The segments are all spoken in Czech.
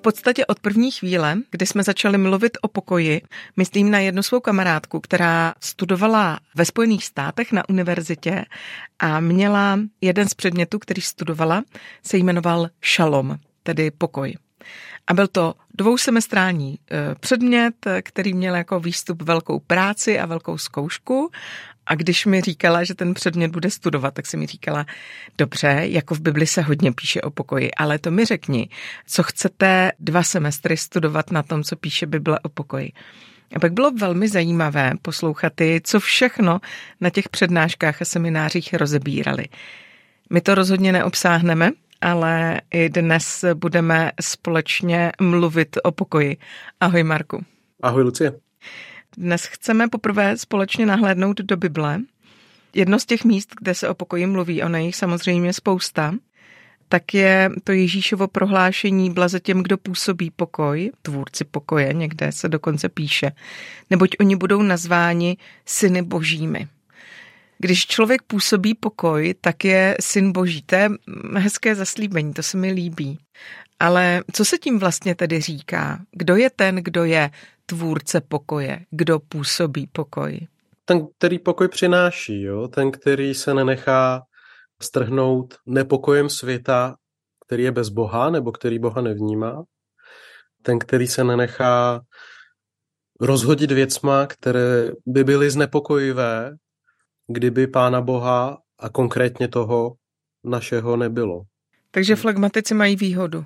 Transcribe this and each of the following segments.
V podstatě od první chvíle, kdy jsme začali mluvit o pokoji, myslím na jednu svou kamarádku, která studovala ve Spojených státech na univerzitě a měla jeden z předmětů, který studovala, se jmenoval šalom, tedy pokoj. A byl to dvousemestrální eh, předmět, který měl jako výstup velkou práci a velkou zkoušku a když mi říkala, že ten předmět bude studovat, tak si mi říkala, dobře, jako v Bibli se hodně píše o pokoji, ale to mi řekni, co chcete dva semestry studovat na tom, co píše Bible o pokoji. A pak bylo velmi zajímavé poslouchat ty, co všechno na těch přednáškách a seminářích rozebírali. My to rozhodně neobsáhneme, ale i dnes budeme společně mluvit o pokoji. Ahoj Marku. Ahoj Lucie. Dnes chceme poprvé společně nahlédnout do Bible. Jedno z těch míst, kde se o pokoji mluví, je jich samozřejmě spousta, tak je to Ježíšovo prohlášení blaze těm, kdo působí pokoj, tvůrci pokoje, někde se dokonce píše, neboť oni budou nazváni syny božími. Když člověk působí pokoj, tak je syn boží. To je hezké zaslíbení, to se mi líbí. Ale co se tím vlastně tedy říká? Kdo je ten, kdo je tvůrce pokoje? Kdo působí pokoj? Ten, který pokoj přináší, jo? ten, který se nenechá strhnout nepokojem světa, který je bez Boha nebo který Boha nevnímá. Ten, který se nenechá rozhodit věcma, které by byly znepokojivé, kdyby Pána Boha a konkrétně toho našeho nebylo. Takže flegmatici mají výhodu.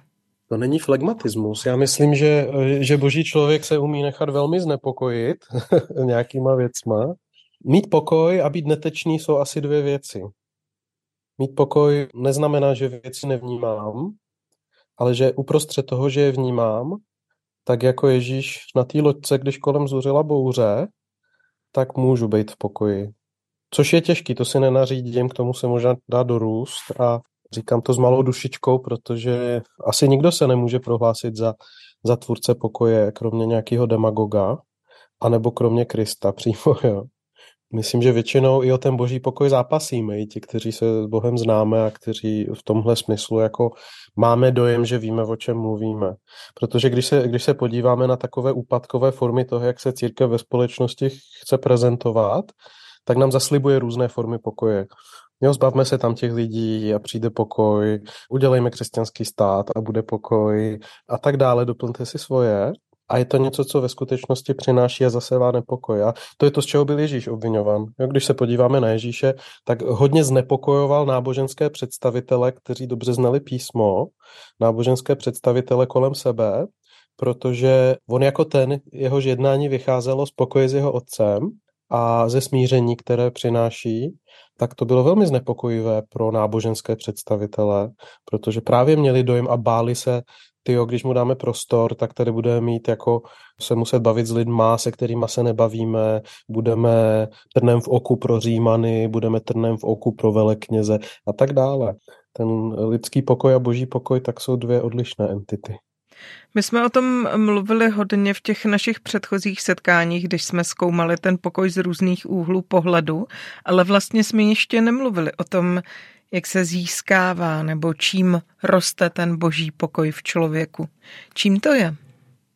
To není flegmatismus. Já myslím, že, že boží člověk se umí nechat velmi znepokojit nějakýma věcma. Mít pokoj a být netečný jsou asi dvě věci. Mít pokoj neznamená, že věci nevnímám, ale že uprostřed toho, že je vnímám, tak jako Ježíš na té loďce, když kolem zuřila bouře, tak můžu být v pokoji. Což je těžký, to si nenařídím, k tomu se možná dá dorůst a Říkám to s malou dušičkou, protože asi nikdo se nemůže prohlásit za, za tvůrce pokoje, kromě nějakého demagoga, anebo kromě Krista přímo. Jo. Myslím, že většinou i o ten boží pokoj zápasíme, i ti, kteří se s Bohem známe a kteří v tomhle smyslu jako máme dojem, že víme, o čem mluvíme. Protože když se, když se podíváme na takové úpadkové formy toho, jak se církev ve společnosti chce prezentovat, tak nám zaslibuje různé formy pokoje. Jo, zbavme se tam těch lidí a přijde pokoj, udělejme křesťanský stát a bude pokoj a tak dále, doplňte si svoje. A je to něco, co ve skutečnosti přináší a zasevá nepokoj. A to je to, z čeho byl Ježíš obvinován. Jo, když se podíváme na Ježíše, tak hodně znepokojoval náboženské představitele, kteří dobře znali písmo, náboženské představitele kolem sebe, protože on jako ten, jehož jednání vycházelo z pokoje s jeho otcem a ze smíření, které přináší, tak to bylo velmi znepokojivé pro náboženské představitele, protože právě měli dojem a báli se, tyjo, když mu dáme prostor, tak tady budeme mít jako se muset bavit s lidma, se kterými se nebavíme, budeme trnem v oku pro římany, budeme trnem v oku pro velekněze a tak dále. Ten lidský pokoj a boží pokoj tak jsou dvě odlišné entity. My jsme o tom mluvili hodně v těch našich předchozích setkáních, když jsme zkoumali ten pokoj z různých úhlů pohledu, ale vlastně jsme ještě nemluvili o tom, jak se získává nebo čím roste ten boží pokoj v člověku. Čím to je?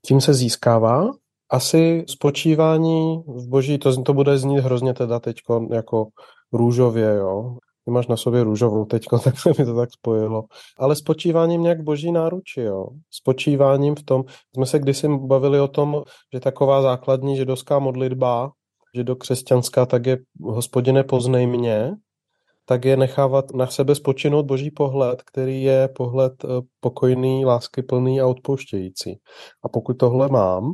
Tím se získává? Asi spočívání v boží, to, to bude znít hrozně teda teď jako růžově, jo ty máš na sobě růžovou teďko, tak se mi to tak spojilo. Ale spočíváním nějak boží náruči, jo. Spočíváním v tom, jsme se kdysi bavili o tom, že taková základní židovská modlitba, že do křesťanská, tak je hospodine poznej mě, tak je nechávat na sebe spočinout boží pohled, který je pohled eh, pokojný, láskyplný a odpouštějící. A pokud tohle mám,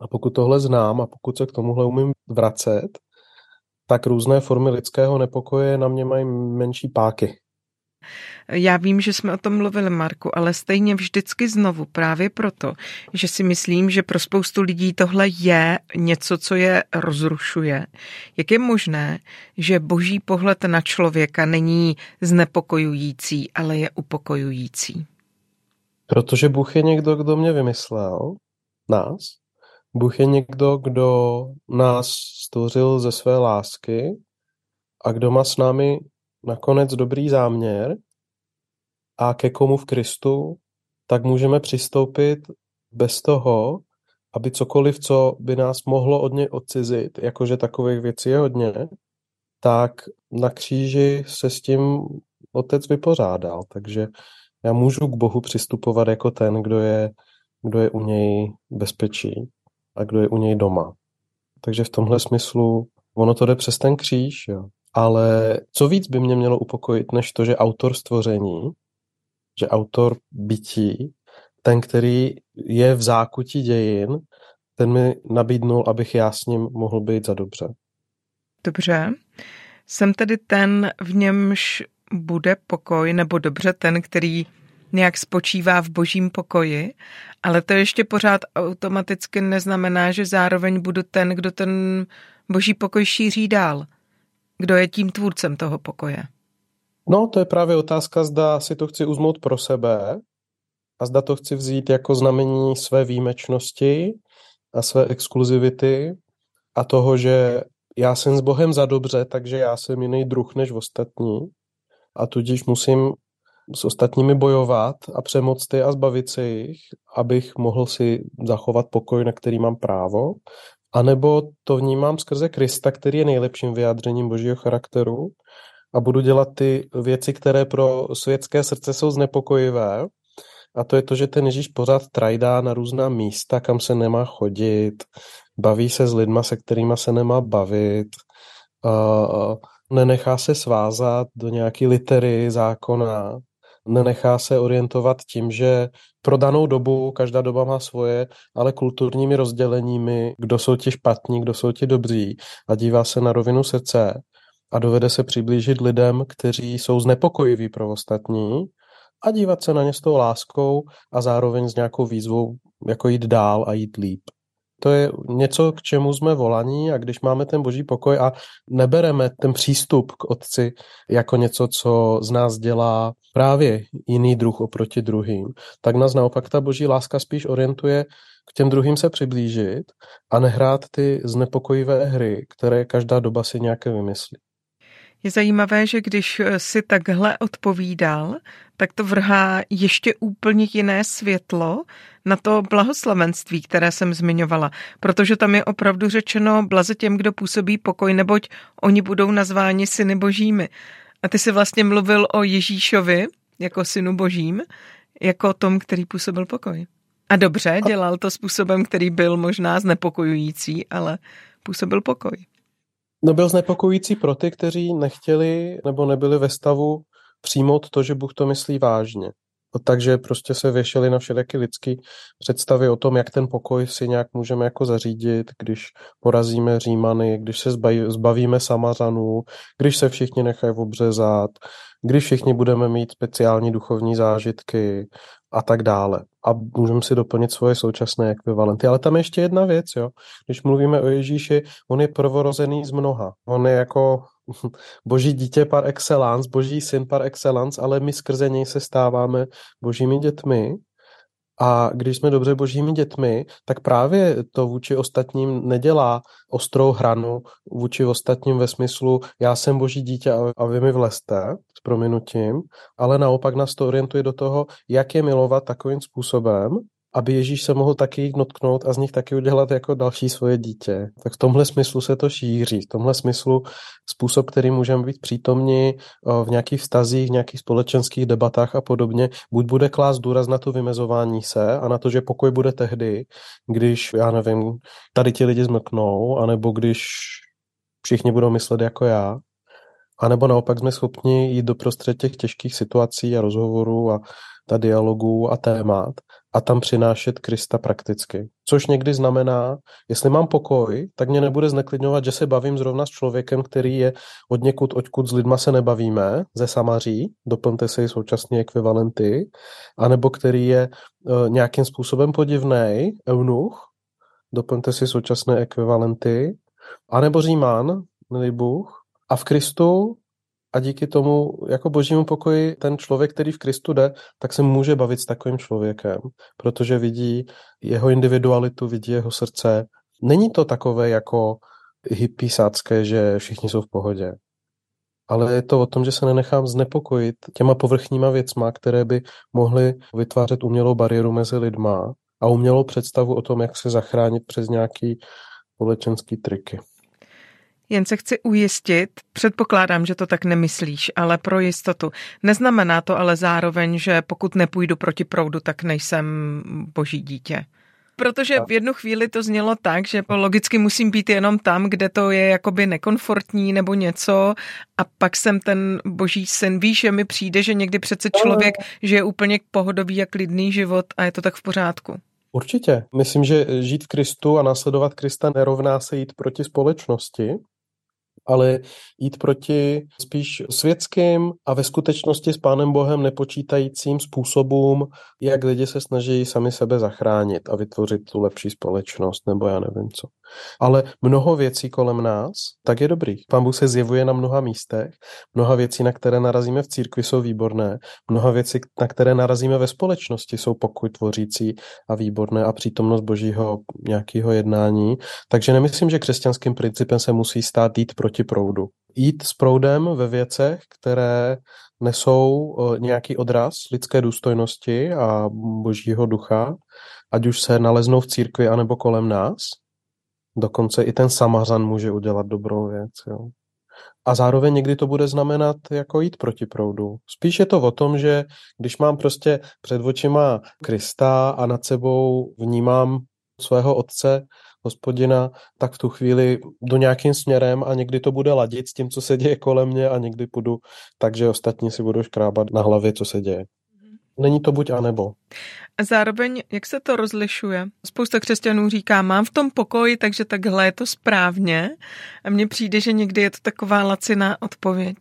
a pokud tohle znám a pokud se k tomuhle umím vracet, tak různé formy lidského nepokoje na mě mají menší páky. Já vím, že jsme o tom mluvili, Marku, ale stejně vždycky znovu, právě proto, že si myslím, že pro spoustu lidí tohle je něco, co je rozrušuje. Jak je možné, že boží pohled na člověka není znepokojující, ale je upokojující? Protože Bůh je někdo, kdo mě vymyslel, nás. Bůh je někdo, kdo nás stvořil ze své lásky a kdo má s námi nakonec dobrý záměr a ke komu v Kristu, tak můžeme přistoupit bez toho, aby cokoliv, co by nás mohlo od něj odcizit, jakože takových věcí je hodně, tak na kříži se s tím otec vypořádal. Takže já můžu k Bohu přistupovat jako ten, kdo je, kdo je u něj bezpečí a kdo je u něj doma. Takže v tomhle smyslu ono to jde přes ten kříž, jo. Ale co víc by mě mělo upokojit, než to, že autor stvoření, že autor bytí, ten, který je v zákutí dějin, ten mi nabídnul, abych já s ním mohl být za dobře. Dobře. Jsem tedy ten, v němž bude pokoj, nebo dobře ten, který nějak spočívá v božím pokoji, ale to ještě pořád automaticky neznamená, že zároveň budu ten, kdo ten boží pokoj šíří dál. Kdo je tím tvůrcem toho pokoje? No, to je právě otázka, zda si to chci uzmout pro sebe a zda to chci vzít jako znamení své výjimečnosti a své exkluzivity a toho, že já jsem s Bohem za dobře, takže já jsem jiný druh než ostatní a tudíž musím s ostatními bojovat a přemoct je a zbavit se jich, abych mohl si zachovat pokoj, na který mám právo, a nebo to vnímám skrze Krista, který je nejlepším vyjádřením božího charakteru a budu dělat ty věci, které pro světské srdce jsou znepokojivé. A to je to, že ten Ježíš pořád trajdá na různá místa, kam se nemá chodit, baví se s lidma, se kterými se nemá bavit, uh, nenechá se svázat do nějaké litery zákona, nenechá se orientovat tím, že pro danou dobu, každá doba má svoje, ale kulturními rozděleními, kdo jsou ti špatní, kdo jsou ti dobří a dívá se na rovinu srdce a dovede se přiblížit lidem, kteří jsou znepokojiví pro ostatní a dívat se na ně s tou láskou a zároveň s nějakou výzvou, jako jít dál a jít líp to je něco, k čemu jsme volaní a když máme ten boží pokoj a nebereme ten přístup k otci jako něco, co z nás dělá právě jiný druh oproti druhým, tak nás naopak ta boží láska spíš orientuje k těm druhým se přiblížit a nehrát ty znepokojivé hry, které každá doba si nějaké vymyslí. Je zajímavé, že když eh, si takhle odpovídal, tak to vrhá ještě úplně jiné světlo na to blahoslavenství, které jsem zmiňovala, protože tam je opravdu řečeno blaze těm, kdo působí pokoj, neboť oni budou nazváni syny božími. A ty si vlastně mluvil o Ježíšovi jako synu božím, jako o tom, který působil pokoj. A dobře, dělal to způsobem, který byl možná znepokojující, ale působil pokoj. No byl znepokojící pro ty, kteří nechtěli nebo nebyli ve stavu přijmout to, že Bůh to myslí vážně. Takže prostě se věšeli na všelijaké lidské představy o tom, jak ten pokoj si nějak můžeme jako zařídit, když porazíme Římany, když se zbavíme Samařanů, když se všichni nechají obřezat, když všichni budeme mít speciální duchovní zážitky a tak dále. A můžeme si doplnit svoje současné ekvivalenty. Ale tam je ještě jedna věc, jo. Když mluvíme o Ježíši, on je prvorozený z mnoha. On je jako boží dítě par excellence, boží syn par excellence, ale my skrze něj se stáváme božími dětmi. A když jsme dobře božími dětmi, tak právě to vůči ostatním nedělá ostrou hranu vůči ostatním ve smyslu já jsem boží dítě a vy mi vleste s prominutím, ale naopak nás to orientuje do toho, jak je milovat takovým způsobem, aby Ježíš se mohl taky jich dotknout a z nich taky udělat jako další svoje dítě. Tak v tomhle smyslu se to šíří. V tomhle smyslu způsob, který můžeme být přítomni v nějakých vztazích, v nějakých společenských debatách a podobně, buď bude klást důraz na to vymezování se a na to, že pokoj bude tehdy, když, já nevím, tady ti lidi zmlknou, anebo když všichni budou myslet jako já, a nebo naopak jsme schopni jít do prostřed těch těžkých situací a rozhovorů a ta dialogů a témat a tam přinášet Krista prakticky. Což někdy znamená, jestli mám pokoj, tak mě nebude zneklidňovat, že se bavím zrovna s člověkem, který je od někud, odkud s lidma se nebavíme, ze Samaří, doplňte si současné ekvivalenty, anebo který je e, nějakým způsobem podivný, eunuch, doplňte si současné ekvivalenty, anebo Římán, milý Bůh, a v Kristu a díky tomu jako božímu pokoji ten člověk, který v Kristu jde, tak se může bavit s takovým člověkem, protože vidí jeho individualitu, vidí jeho srdce. Není to takové jako hypísácké, že všichni jsou v pohodě. Ale je to o tom, že se nenechám znepokojit těma povrchníma věcma, které by mohly vytvářet umělou bariéru mezi lidma a umělou představu o tom, jak se zachránit přes nějaký společenský triky. Jen se chci ujistit, předpokládám, že to tak nemyslíš, ale pro jistotu. Neznamená to ale zároveň, že pokud nepůjdu proti proudu, tak nejsem boží dítě. Protože v jednu chvíli to znělo tak, že logicky musím být jenom tam, kde to je jakoby nekomfortní nebo něco a pak jsem ten boží syn. Víš, že mi přijde, že někdy přece člověk žije úplně pohodový a klidný život a je to tak v pořádku. Určitě. Myslím, že žít v Kristu a následovat Krista nerovná se jít proti společnosti, ale jít proti spíš světským a ve skutečnosti s Pánem Bohem nepočítajícím způsobům, jak lidi se snaží sami sebe zachránit a vytvořit tu lepší společnost, nebo já nevím co. Ale mnoho věcí kolem nás, tak je dobrý. Pán Bůh se zjevuje na mnoha místech, mnoha věcí, na které narazíme v církvi, jsou výborné, mnoha věcí, na které narazíme ve společnosti, jsou pokoj tvořící a výborné a přítomnost božího nějakého jednání. Takže nemyslím, že křesťanským principem se musí stát jít proti proudu. Jít s proudem ve věcech, které nesou nějaký odraz lidské důstojnosti a božího ducha, ať už se naleznou v církvi anebo kolem nás, Dokonce i ten samařan může udělat dobrou věc. Jo. A zároveň někdy to bude znamenat jako jít proti proudu. Spíš je to o tom, že když mám prostě před očima Krista a nad sebou vnímám svého otce, hospodina, tak v tu chvíli jdu nějakým směrem a někdy to bude ladit s tím, co se děje kolem mě a někdy půjdu tak, že ostatní si budou škrábat na hlavě, co se děje. Není to buď a nebo. A zároveň, jak se to rozlišuje? Spousta křesťanů říká, mám v tom pokoj, takže takhle je to správně. A mně přijde, že někdy je to taková laciná odpověď.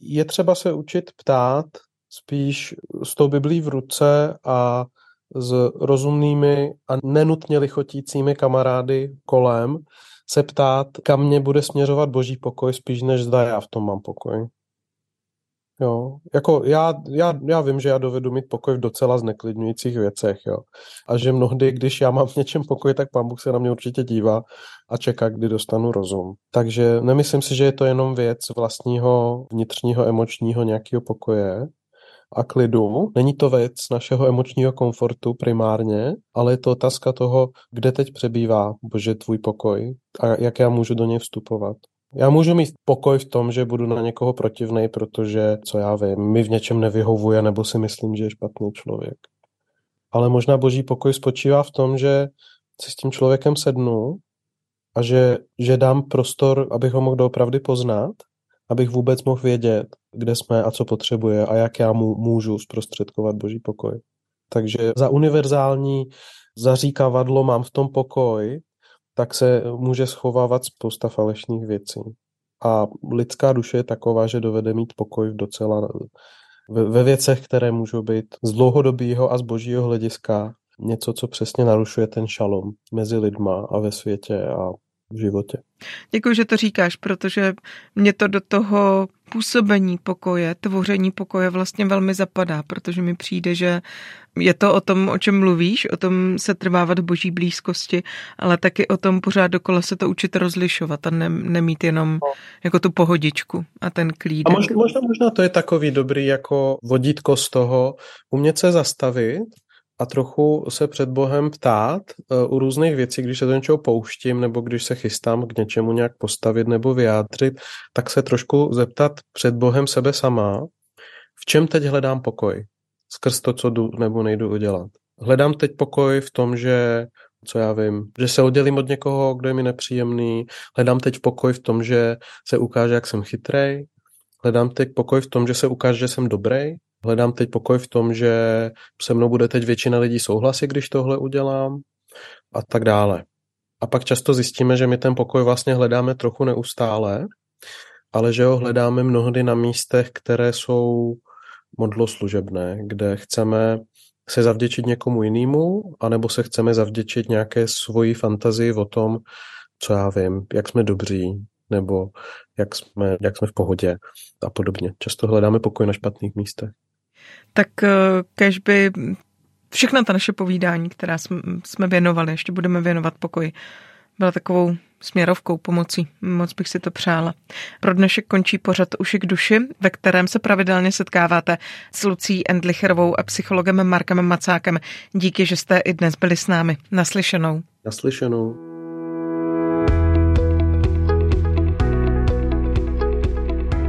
Je třeba se učit ptát spíš s tou Biblí v ruce a s rozumnými a nenutně lichotícími kamarády kolem se ptát, kam mě bude směřovat boží pokoj, spíš než zda já v tom mám pokoj. Jo, jako já, já, já vím, že já dovedu mít pokoj v docela zneklidňujících věcech, jo. A že mnohdy, když já mám v něčem pokoj, tak pán Bůh se na mě určitě dívá a čeká, kdy dostanu rozum. Takže nemyslím si, že je to jenom věc vlastního vnitřního emočního nějakého pokoje a klidu. Není to věc našeho emočního komfortu primárně, ale je to otázka toho, kde teď přebývá, bože, tvůj pokoj a jak já můžu do něj vstupovat. Já můžu mít pokoj v tom, že budu na někoho protivný, protože, co já vím, mi v něčem nevyhovuje nebo si myslím, že je špatný člověk. Ale možná boží pokoj spočívá v tom, že si s tím člověkem sednu a že, že dám prostor, abych ho mohl doopravdy poznat, abych vůbec mohl vědět, kde jsme a co potřebuje a jak já mu můžu zprostředkovat boží pokoj. Takže za univerzální zaříkavadlo mám v tom pokoj, tak se může schovávat spousta falešných věcí. A lidská duše je taková, že dovede mít pokoj v docela ve věcech, které můžou být z dlouhodobého a z božího hlediska něco, co přesně narušuje ten šalom mezi lidma a ve světě a v životě. Děkuji, že to říkáš, protože mě to do toho působení pokoje, tvoření pokoje vlastně velmi zapadá, protože mi přijde, že je to o tom, o čem mluvíš, o tom se trvávat v boží blízkosti, ale taky o tom pořád dokola se to učit rozlišovat a ne, nemít jenom no. jako tu pohodičku a ten klídek. A možná, možná, možná to je takový dobrý jako vodítko z toho, umět se zastavit a trochu se před Bohem ptát uh, u různých věcí, když se do něčeho pouštím nebo když se chystám k něčemu nějak postavit nebo vyjádřit, tak se trošku zeptat před Bohem sebe sama, v čem teď hledám pokoj skrz to, co jdu nebo nejdu udělat. Hledám teď pokoj v tom, že co já vím, že se oddělím od někoho, kdo je mi nepříjemný, hledám teď pokoj v tom, že se ukáže, jak jsem chytrej, hledám teď pokoj v tom, že se ukáže, že jsem dobrý, Hledám teď pokoj v tom, že se mnou bude teď většina lidí souhlasit, když tohle udělám a tak dále. A pak často zjistíme, že my ten pokoj vlastně hledáme trochu neustále, ale že ho hledáme mnohdy na místech, které jsou modloslužebné, kde chceme se zavděčit někomu jinému, anebo se chceme zavděčit nějaké svoji fantazii o tom, co já vím, jak jsme dobří, nebo jak jsme, jak jsme v pohodě a podobně. Často hledáme pokoj na špatných místech. Tak eh, kež by všechna ta naše povídání, která jsme věnovali, ještě budeme věnovat pokoji, byla takovou směrovkou pomocí. Moc bych si to přála. Pro dnešek končí pořad Uši k duši, ve kterém se pravidelně setkáváte s Lucí Endlicherovou a psychologem Markem Macákem. Díky, že jste i dnes byli s námi. Naslyšenou. Naslyšenou.